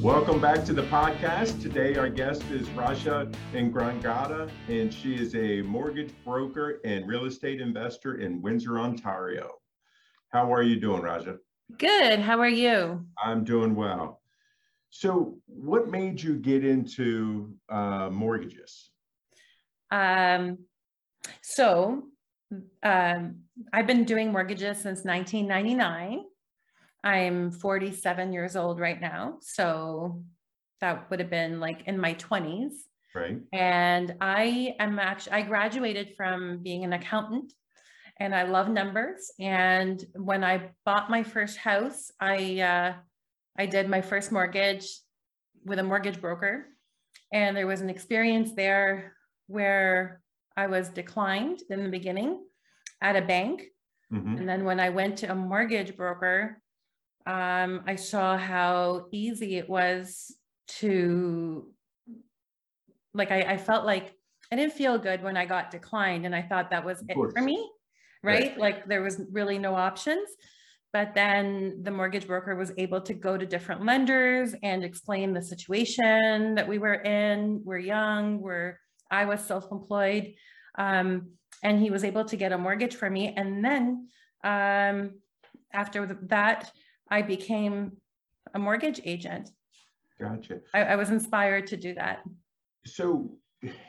Welcome back to the podcast. Today, our guest is Rasha Ingrangada, and she is a mortgage broker and real estate investor in Windsor, Ontario. How are you doing, Rasha? Good. How are you? I'm doing well. So, what made you get into uh, mortgages? Um, so, um, I've been doing mortgages since 1999. I'm 47 years old right now. So that would have been like in my 20s. Right. And I am actually, I graduated from being an accountant and I love numbers. And when I bought my first house, I, uh, I did my first mortgage with a mortgage broker. And there was an experience there where I was declined in the beginning at a bank. Mm-hmm. And then when I went to a mortgage broker, um, I saw how easy it was to, like, I, I, felt like I didn't feel good when I got declined, and I thought that was it for me, right? right? Like, there was really no options. But then the mortgage broker was able to go to different lenders and explain the situation that we were in. We're young, we're I was self-employed. Um, and he was able to get a mortgage for me. And then um, after that, I became a mortgage agent. Gotcha. I, I was inspired to do that. So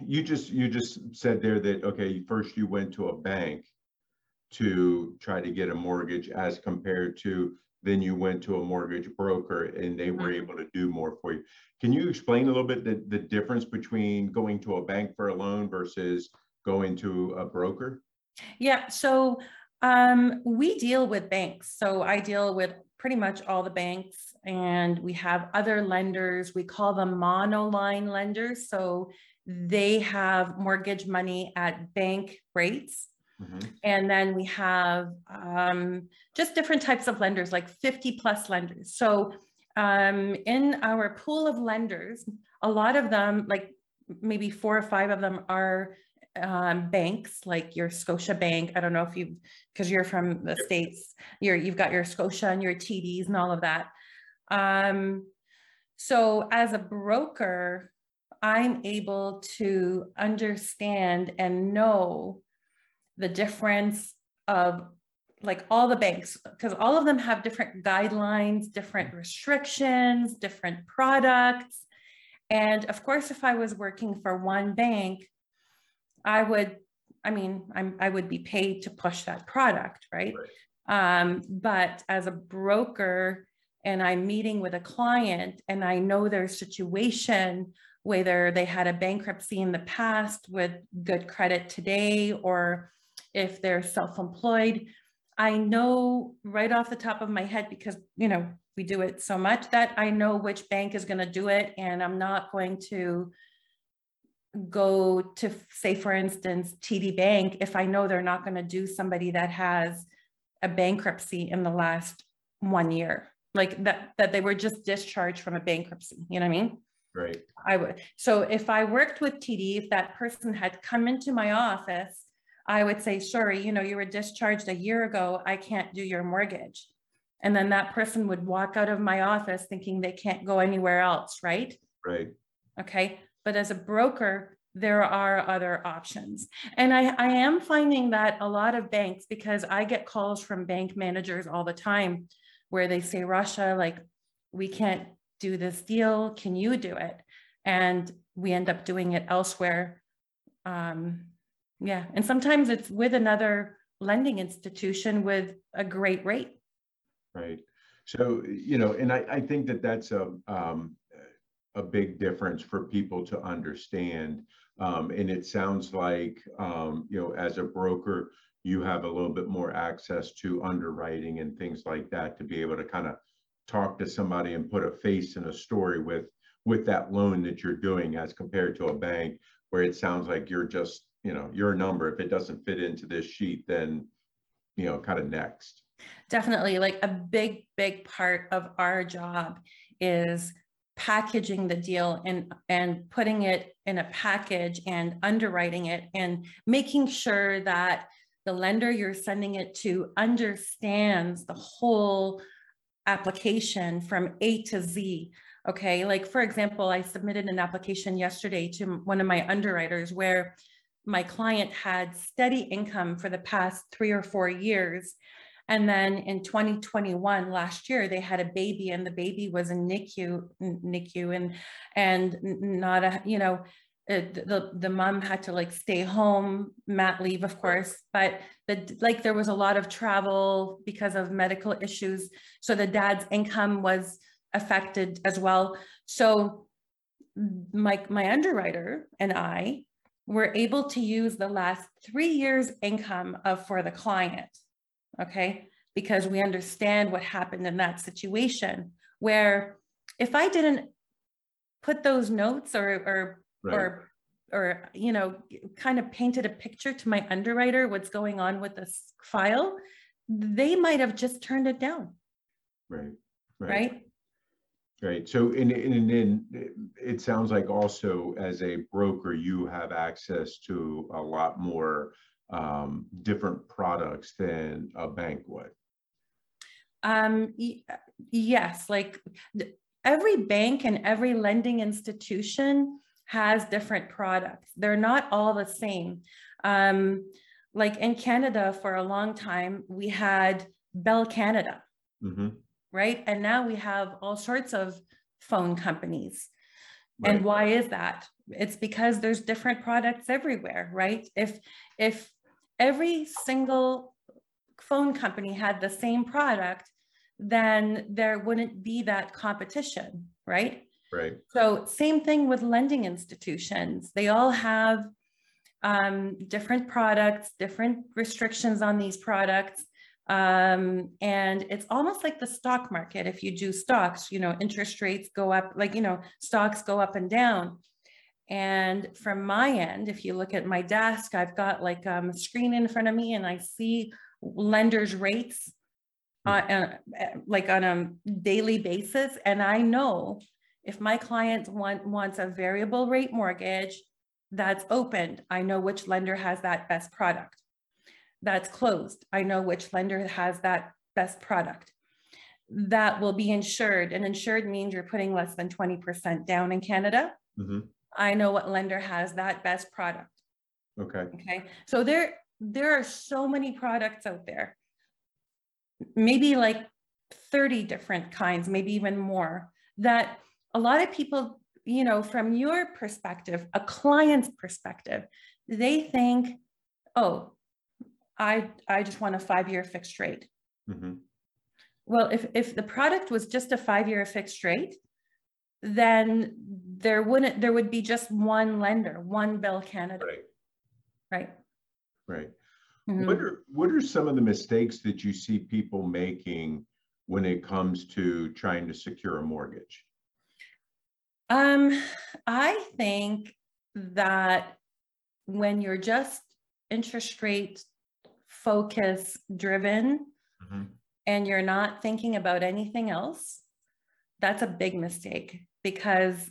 you just you just said there that okay, first you went to a bank to try to get a mortgage as compared to then you went to a mortgage broker and they were mm-hmm. able to do more for you. Can you explain a little bit the, the difference between going to a bank for a loan versus going to a broker? Yeah, so um, we deal with banks. So I deal with pretty much all the banks and we have other lenders. We call them monoline lenders. So they have mortgage money at bank rates. Mm-hmm. And then we have um, just different types of lenders, like 50 plus lenders. So um, in our pool of lenders, a lot of them, like maybe four or five of them, are um, banks like your Scotia Bank. I don't know if you, because you're from the states, you're you've got your Scotia and your TDs and all of that. Um, so as a broker, I'm able to understand and know the difference of like all the banks because all of them have different guidelines, different restrictions, different products. And of course, if I was working for one bank, I would, I mean, I'm, I would be paid to push that product, right? right. Um, but as a broker, and I'm meeting with a client and I know their situation, whether they had a bankruptcy in the past with good credit today, or if they're self employed, I know right off the top of my head because, you know, we do it so much that I know which bank is going to do it. And I'm not going to go to say for instance TD Bank if I know they're not going to do somebody that has a bankruptcy in the last one year like that that they were just discharged from a bankruptcy you know what I mean? Right. I would so if I worked with TD if that person had come into my office I would say sure you know you were discharged a year ago I can't do your mortgage. And then that person would walk out of my office thinking they can't go anywhere else right? Right. Okay but as a broker, there are other options. And I, I am finding that a lot of banks, because I get calls from bank managers all the time where they say, Rasha, like, we can't do this deal. Can you do it? And we end up doing it elsewhere. Um, yeah. And sometimes it's with another lending institution with a great rate. Right. So, you know, and I, I think that that's a, um, a big difference for people to understand. Um, and it sounds like, um, you know, as a broker, you have a little bit more access to underwriting and things like that to be able to kind of talk to somebody and put a face and a story with with that loan that you're doing as compared to a bank where it sounds like you're just you know your number. If it doesn't fit into this sheet then you know kind of next. Definitely. Like a big big part of our job is packaging the deal and and putting it in a package and underwriting it and making sure that the lender you're sending it to understands the whole application from A to Z. Okay, like for example, I submitted an application yesterday to one of my underwriters where my client had steady income for the past three or four years. And then in 2021, last year, they had a baby and the baby was in NICU, NICU and, and not a, you know, uh, the the mom had to like stay home mat leave of course but the like there was a lot of travel because of medical issues so the dad's income was affected as well. So my my underwriter and i were able to use the last three years income of for the client okay because we understand what happened in that situation where if i didn't put those notes or or right. or or you know kind of painted a picture to my underwriter what's going on with this file they might have just turned it down right right right, right. so in, in, in it sounds like also as a broker you have access to a lot more um, different products than a bank would um yes like every bank and every lending institution has different products. They're not all the same. Um, like in Canada for a long time, we had Bell Canada, mm-hmm. right? And now we have all sorts of phone companies. Right. And why is that? It's because there's different products everywhere, right? If if every single phone company had the same product, then there wouldn't be that competition, right? Right. So same thing with lending institutions. They all have um, different products, different restrictions on these products. Um, and it's almost like the stock market. If you do stocks, you know, interest rates go up, like, you know, stocks go up and down. And from my end, if you look at my desk, I've got like um, a screen in front of me and I see lenders' rates uh, uh, like on a daily basis. And I know if my client want, wants a variable rate mortgage that's opened, I know which lender has that best product. That's closed, I know which lender has that best product. That will be insured, and insured means you're putting less than 20% down in Canada. Mm-hmm. I know what lender has that best product. Okay. Okay. So there, there are so many products out there. Maybe like 30 different kinds, maybe even more, that a lot of people, you know, from your perspective, a client's perspective, they think, oh, I, I just want a five-year fixed rate. Mm-hmm. Well, if, if the product was just a five-year fixed rate, then there wouldn't there would be just one lender, one Bell Canada. Right. Right. Right. Mm-hmm. What are what are some of the mistakes that you see people making when it comes to trying to secure a mortgage? Um, I think that when you're just interest rate focus driven mm-hmm. and you're not thinking about anything else, that's a big mistake because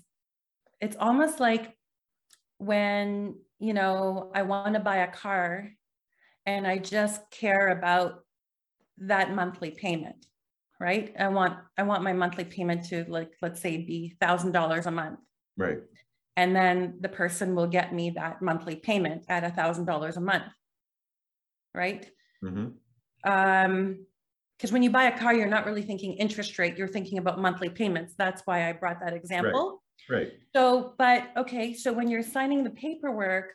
it's almost like when, you know, I want to buy a car and I just care about that monthly payment right? I want I want my monthly payment to like let's say be thousand dollars a month. Right. And then the person will get me that monthly payment at a thousand dollars a month. Right. Mm-hmm. Um, because when you buy a car, you're not really thinking interest rate, you're thinking about monthly payments. That's why I brought that example. Right. So, but okay, so when you're signing the paperwork,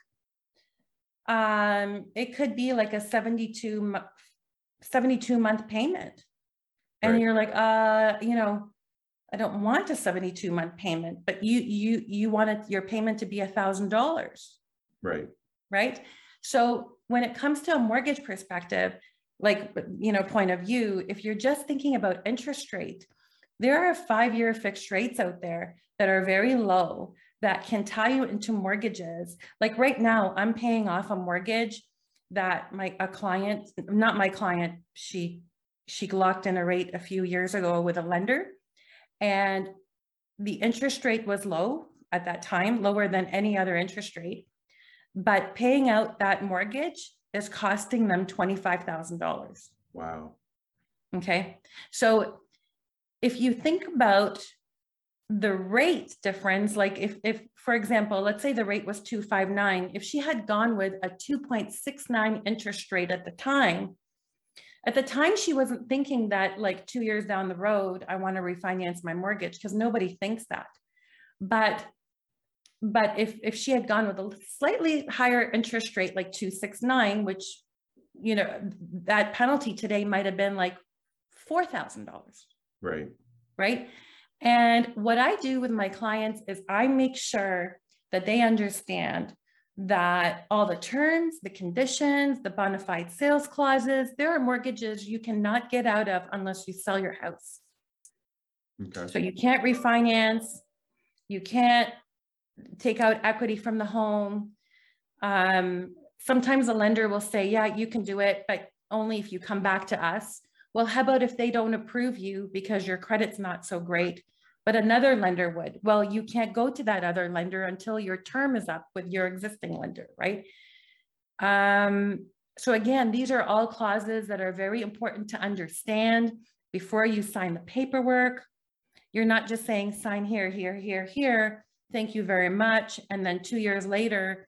um, it could be like a 72 72 month payment. And right. you're like uh you know i don't want a 72 month payment but you you you wanted your payment to be a thousand dollars. Right. Right? So when it comes to a mortgage perspective like you know point of view if you're just thinking about interest rate There are five-year fixed rates out there that are very low that can tie you into mortgages. Like right now, I'm paying off a mortgage that my a client, not my client, she she locked in a rate a few years ago with a lender and the interest rate was low at that time, lower than any other interest rate. But paying out that mortgage is costing them $25,000. Wow. Okay. So if you think about the rate difference, like if, if, for example, let's say the rate was 259, if she had gone with a 2.69 interest rate at the time, at the time she wasn't thinking that like two years down the road, I want to refinance my mortgage because nobody thinks that. But but if if she had gone with a slightly higher interest rate like 269 which you know that penalty today might have been like $4000 right. Right and what I do with my clients is I make sure that they understand that all the terms, the conditions, the bona fide sales clauses, there are mortgages you cannot get out of unless you sell your house. okay So you can't refinance, you can't take out equity from the home. Um, sometimes a lender will say, yeah, you can do it, but only if you come back to us. Well, how about if they don't approve you because your credit's not so great, but another lender would? Well, you can't go to that other lender until your term is up with your existing lender, right? Um, so again, these are all clauses that are very important to understand before you sign the paperwork. You're not just saying sign here, here, here, here. Thank you very much. And then two years later,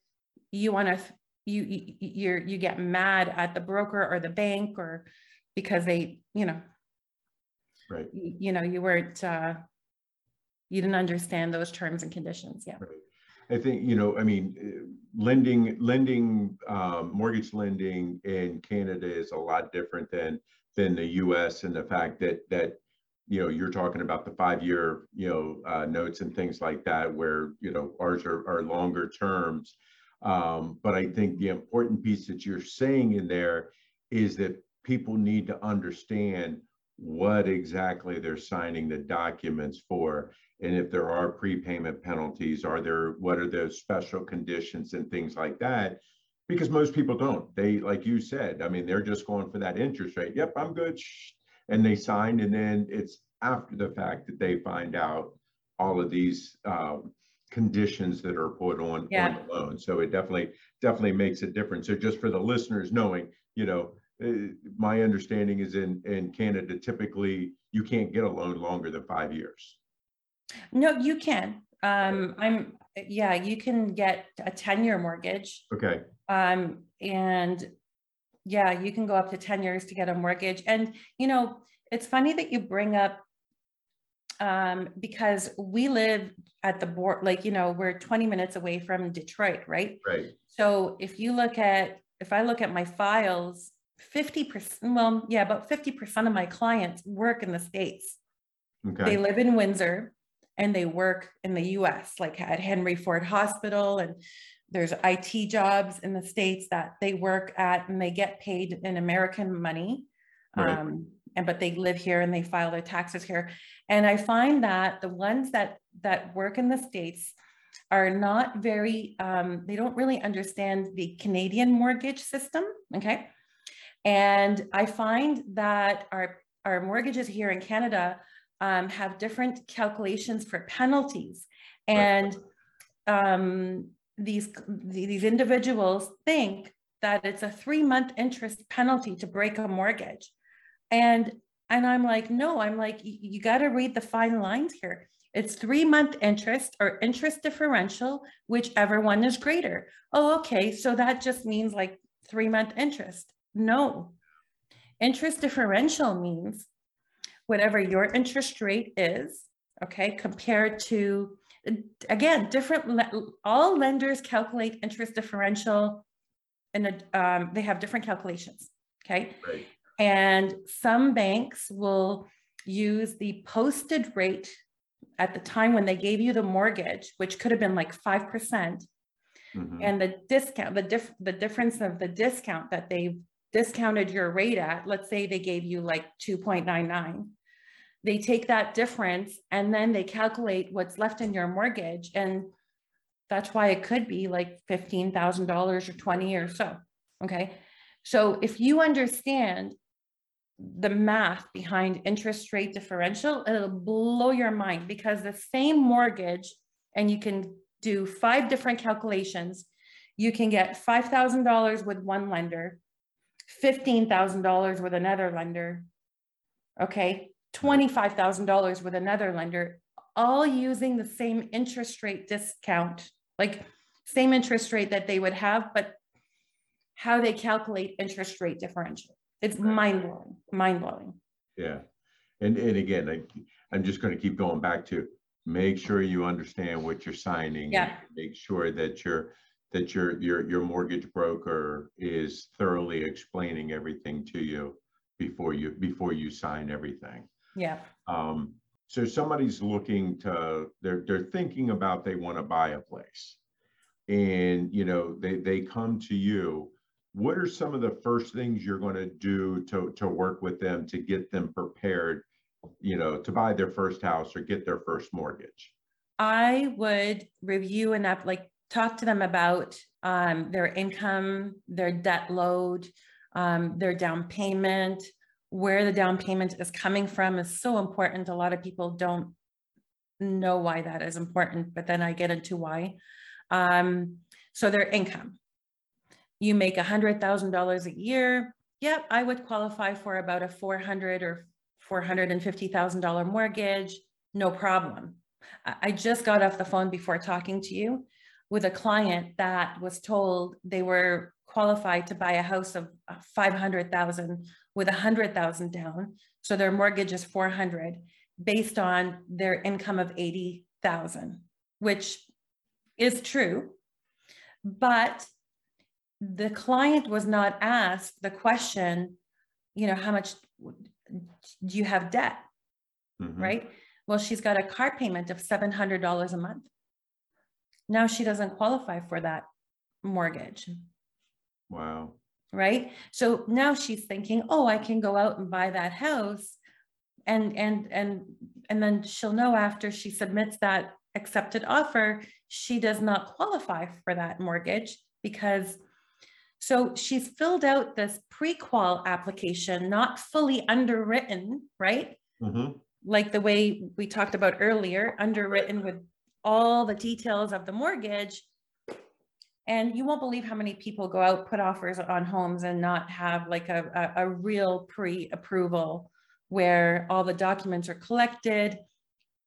you want to you you you're, you get mad at the broker or the bank or because they you know right you, you know you weren't uh, you didn't understand those terms and conditions. Yeah. right i think you know i mean uh, lending lending um, mortgage lending in canada is a lot different than than the us and the fact that that you know you're talking about the five year you know uh, notes and things like that where you know ours are, are longer terms um, but i think the important piece that you're saying in there is that people need to understand what exactly they're signing the documents for and if there are prepayment penalties are there what are those special conditions and things like that? Because most people don't. They like you said i mean they're just going for that interest rate. Yep i'm good and they signed and then it's after the fact that they find out all of these um, conditions that are put on, Yeah. on the loan. So it definitely definitely makes a difference. So just for the listeners knowing you know my understanding is in in canada typically you can't get a loan longer than five years No, you can. Um, I'm, yeah, you can get a 10-year mortgage. okay Um, and yeah, you can go up to 10 years to get a mortgage. And, you know, it's funny that you bring up um, because we live at the board, like, you know, we're 20 minutes away from Detroit, right? right So if you look at, if I look at my files, 50%, well, yeah, about 50% of my clients work in the States. They live in Windsor and they work in the US, like at Henry Ford Hospital. And there's IT jobs in the States that they work at and they get paid in American money. Right. Um, and but they live here and they file their taxes here. And I find that the ones that that work in the States are not very, um, they don't really understand the Canadian mortgage system. Okay. And I find that our, our mortgages here in Canada um, have different calculations for penalties. And um, these, these individuals think that it's a three month interest penalty to break a mortgage. And, and I'm like, no, I'm like, "Y- you got to read the fine lines here. It's three month interest or interest differential, whichever one is greater. Oh, okay. So that just means like three month interest. No. Interest differential means whatever your interest rate is, okay, compared to, again, different, all lenders calculate interest differential and um, they have different calculations, okay? right And some banks will use the posted rate at the time when they gave you the mortgage, which could have been like 5%, Mhm. and the discount, the diff, the difference of the discount that they discounted your rate at, let's say they gave you like 2.99. they take that difference and then they calculate what's left in your mortgage and that's why it could be like $15,000 or 20 or so. Okay. So if you understand the math behind interest rate differential, it'll blow your mind because the same mortgage, and you can do five different calculations. You can get $5,000 with one lender, $15,000 with another lender, okay, $25,000 with another lender, all using the same interest rate discount, like same interest rate that they would have, but how they calculate interest rate differential. It's mind blowing, mind blowing. Yeah. And, and again, I, I'm just going to keep going back to make sure you understand what you're signing. Yeah. Make sure that your, that your, your, your mortgage broker is thoroughly explaining everything to you before you, before you sign everything. Yeah. Um, so somebody's looking to, they're, they're thinking about they want to buy a place. And, you know, they, they come to you. What are some of the first things you're going to do to, to work with them to get them prepared, you know, to buy their first house or get their first mortgage? I would review and up, like talk to them about um, their income, their debt load, um, their down payment, where the down payment is coming from is so important. A lot of people don't know why that is important, but then I get into why. Um, so their income. You make a hundred thousand dollars a year. Yep, I would qualify for about a four hundred or four hundred and fifty thousand dollar mortgage. No problem. I just got off the phone before talking to you with a client that was told they were qualified to buy a house of uh, 500,000 with a 100,000 down. So their mortgage is 400 based on their income of 80,000, which is true. But the client was not asked the question, you know, how much do you have debt? Mhm. Right? Well, she's got a car payment of $700 a month. Now she doesn't qualify for that mortgage Wow. right so now she's thinking oh i can go out and buy that house and and and and then she'll know after she submits that accepted offer she does not qualify for that mortgage because so she's filled out this pre-qual application not fully underwritten right Mhm. like the way we talked about earlier underwritten with all the details of the mortgage and you won't believe how many people go out, put offers on homes and not have like a, a, a real pre-approval where all the documents are collected,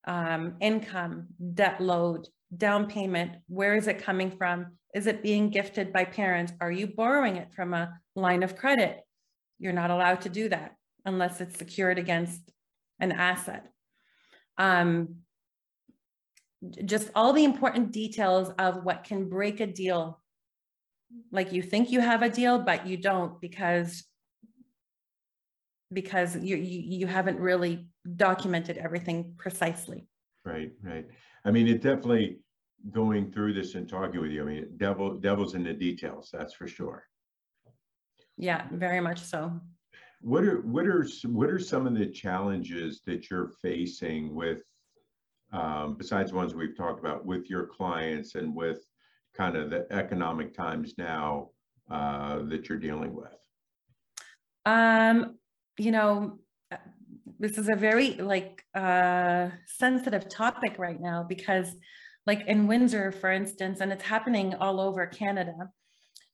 um, income, debt load, down payment, where is it coming from? Is it being gifted by parents? Are you borrowing it from a line of credit? You're not allowed to do that unless it's secured against an asset. Um, just all the important details of what can break a deal. Like you think you have a deal, but you don't because because you you, you haven't really documented everything precisely. Right, right. I mean, it definitely going through this and talking with you, I mean, devil, devil's in the details, that's for sure. Yeah, very much so. What are, what are, what are some of the challenges that you're facing with, um, besides ones we've talked about, with your clients and with kind of the economic times now, uh, that you're dealing with? Um, you know, this is a very like uh sensitive topic right now because like in Windsor, for instance, and it's happening all over Canada,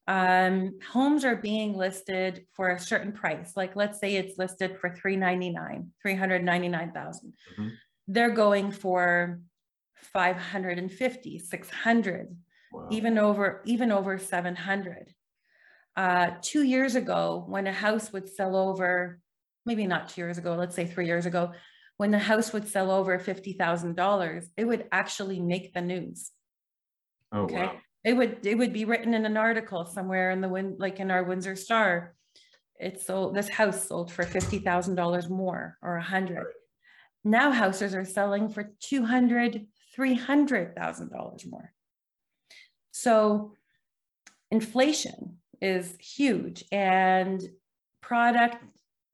um, homes are being listed for a certain price. Like let's say it's listed for 399, 399,000. Mhm. They're going for 550, 600 Wow. even over even over 700 uh two years ago when a house would sell over maybe not two years ago let's say three years ago when the house would sell over $50000 it would actually make the news Oh, okay wow. it would it would be written in an article somewhere in the wind like in our windsor star it sold this house sold for $50000 more or a hundred Right. Now houses are selling for 200 $300000 more so inflation is huge and product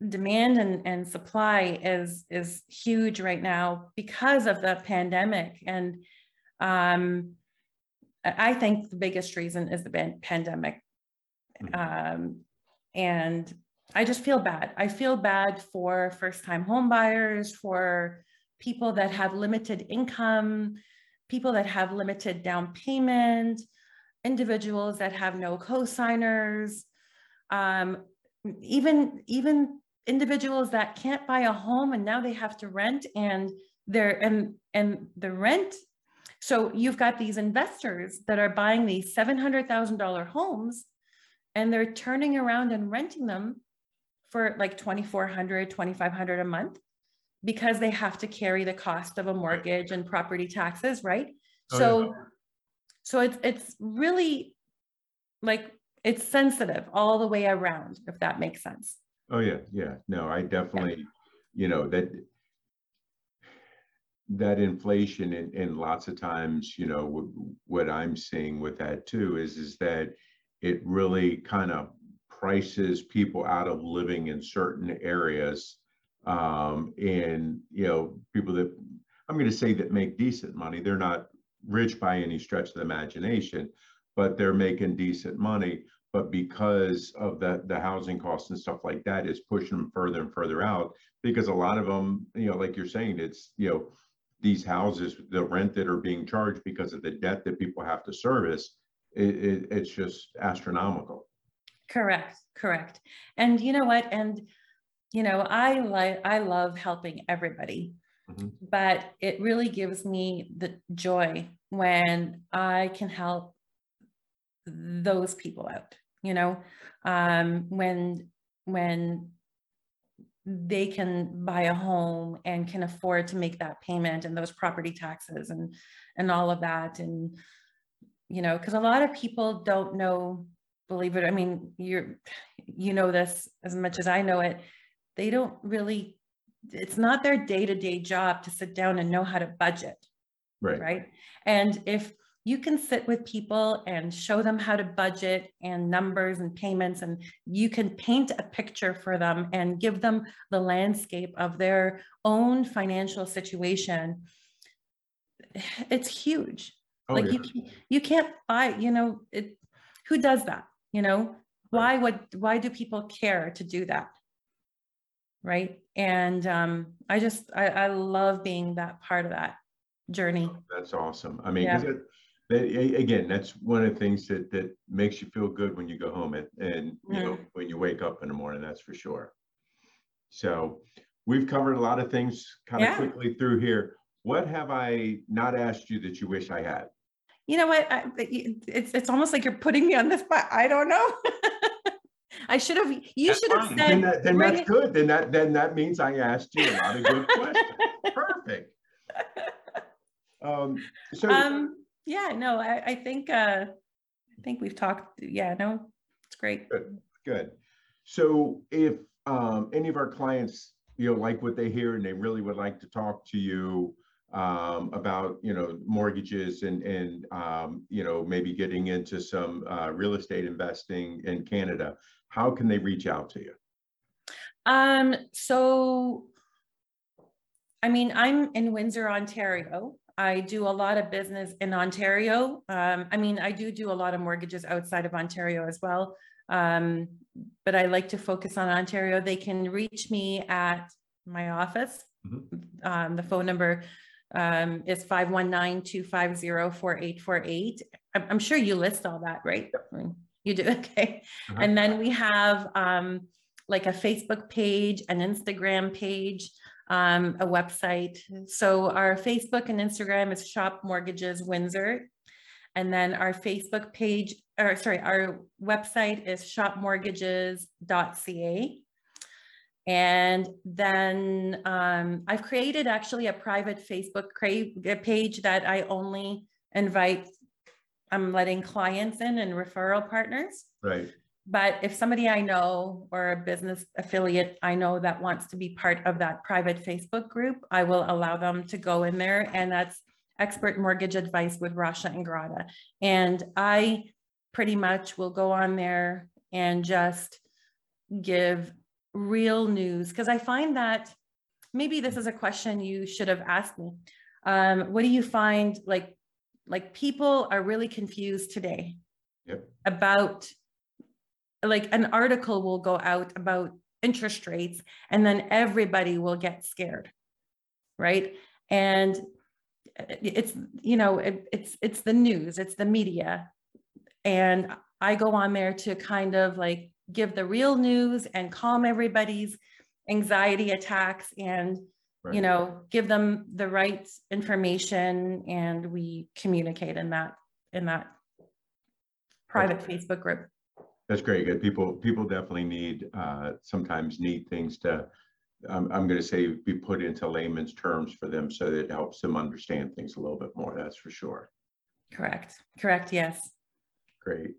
demand and, and supply is is huge right now because of the pandemic and um, I think the biggest reason is the pandemic. Mm-hmm. Um, and I just feel bad. I feel bad for first time homebuyers, for people that have limited income, people that have limited down payment, individuals that have no co-signers, um, even, even individuals that can't buy a home and now they have to rent and they're and and the rent so you've got these investors that are buying these $700,000 homes and they're turning around and renting them for like 2400 2500 a month because they have to carry the cost of a mortgage and property taxes right oh, so yeah. so it's it's really like it's sensitive all the way around if that makes sense oh yeah yeah no i definitely yeah. you know that that inflation and, and lots of times, you know, what, what I'm seeing with that too is, is that it really kind of prices people out of living in certain areas. Um, and, you know, people that I'm going to say that make decent money, they're not rich by any stretch of the imagination, but they're making decent money. But because of the, the housing costs and stuff like that, is pushing them further and further out because a lot of them, you know, like you're saying, it's, you know, these houses, the rent that are being charged because of the debt that people have to service, it, it, it's just astronomical. Correct, correct. And you know what? And you know, I like I love helping everybody, mm-hmm. but it really gives me the joy when I can help those people out. You know, um, when when they can buy a home and can afford to make that payment and those property taxes and and all of that and you know because a lot of people don't know believe it i mean you're you know this as much as i know it they don't really it's not their day-to-day job to sit down and know how to budget. Right. Right? And if you can sit with people and show them how to budget and numbers and payments and you can paint a picture for them and give them the landscape of their own financial situation it's huge. Oh, like yeah. you you can't buy you know it who does that you know why would why do people care to do that right and um i just i, I love being that part of that journey that's awesome i mean yeah that, again, that's one of the things that that makes you feel good when you go home and, and you know mm. when you wake up in the morning. That's for sure. So we've covered a lot of things kind of yeah. quickly through here. What have I not asked you that you wish I had? You know what? I, it's it's almost like you're putting me on the spot. I don't know. I should have. You that's should have said. Then, that, then that's it. good. Then that then that means I asked you a lot of good questions. Perfect. Um, so um, yeah, no, I, I think uh, I think we've talked. Yeah, no, it's great. Good. Good. So if um, any of our clients, you know, like what they hear and they really would like to talk to you um, about, you know, mortgages and and um, you know maybe getting into some uh, real estate investing in Canada, how can they reach out to you? Um. So, I mean, I'm in Windsor, Ontario. I do a lot of business in Ontario. Um, I mean, I do do a lot of mortgages outside of Ontario as well, um, but I like to focus on Ontario. They can reach me at my office. Mm-hmm. Um, the phone number um, is 519-250-4848. I'm, I'm sure you list all that, right? You do, okay. Uh-huh. And then we have um, like a Facebook page, an Instagram page, um, a website. So our Facebook and Instagram is Shop Mortgages Windsor. And then our Facebook page, or sorry, our website is shopmortgages.ca. And then um, I've created actually a private Facebook page that I only invite, I'm letting clients in and referral partners. Right. But if somebody I know or a business affiliate I know that wants to be part of that private Facebook group, I will allow them to go in there. And that's expert mortgage advice with Rasha and Ingratta. And I pretty much will go on there and just give real news because I find that maybe this is a question you should have asked me. Um, what do you find like like people are really confused today Yep. about like an article will go out about interest rates and then everybody will get scared right and it's you know it, it's it's the news it's the media and i go on there to kind of like give the real news and calm everybody's anxiety attacks and Right. you know give them the right information and we communicate in that in that private facebook group That's great. Good. People, people definitely need, uh, sometimes need things to, I'm, I'm going to say be put into layman's terms for them so that it helps them understand things a little bit more. That's for sure. correct correct yes Great.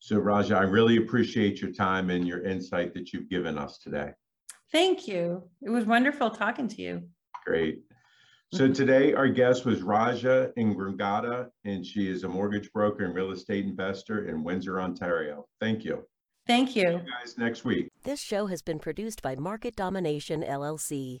So Rasha, I really appreciate your time and your insight that you've given us today. thank you it was wonderful talking to you Great. So today our guest was Rasha Ingramgada, and she is a mortgage broker and real estate investor in Windsor, Ontario. Thank you. thank See you you guys next week. This show has been produced by Market Domination LLC.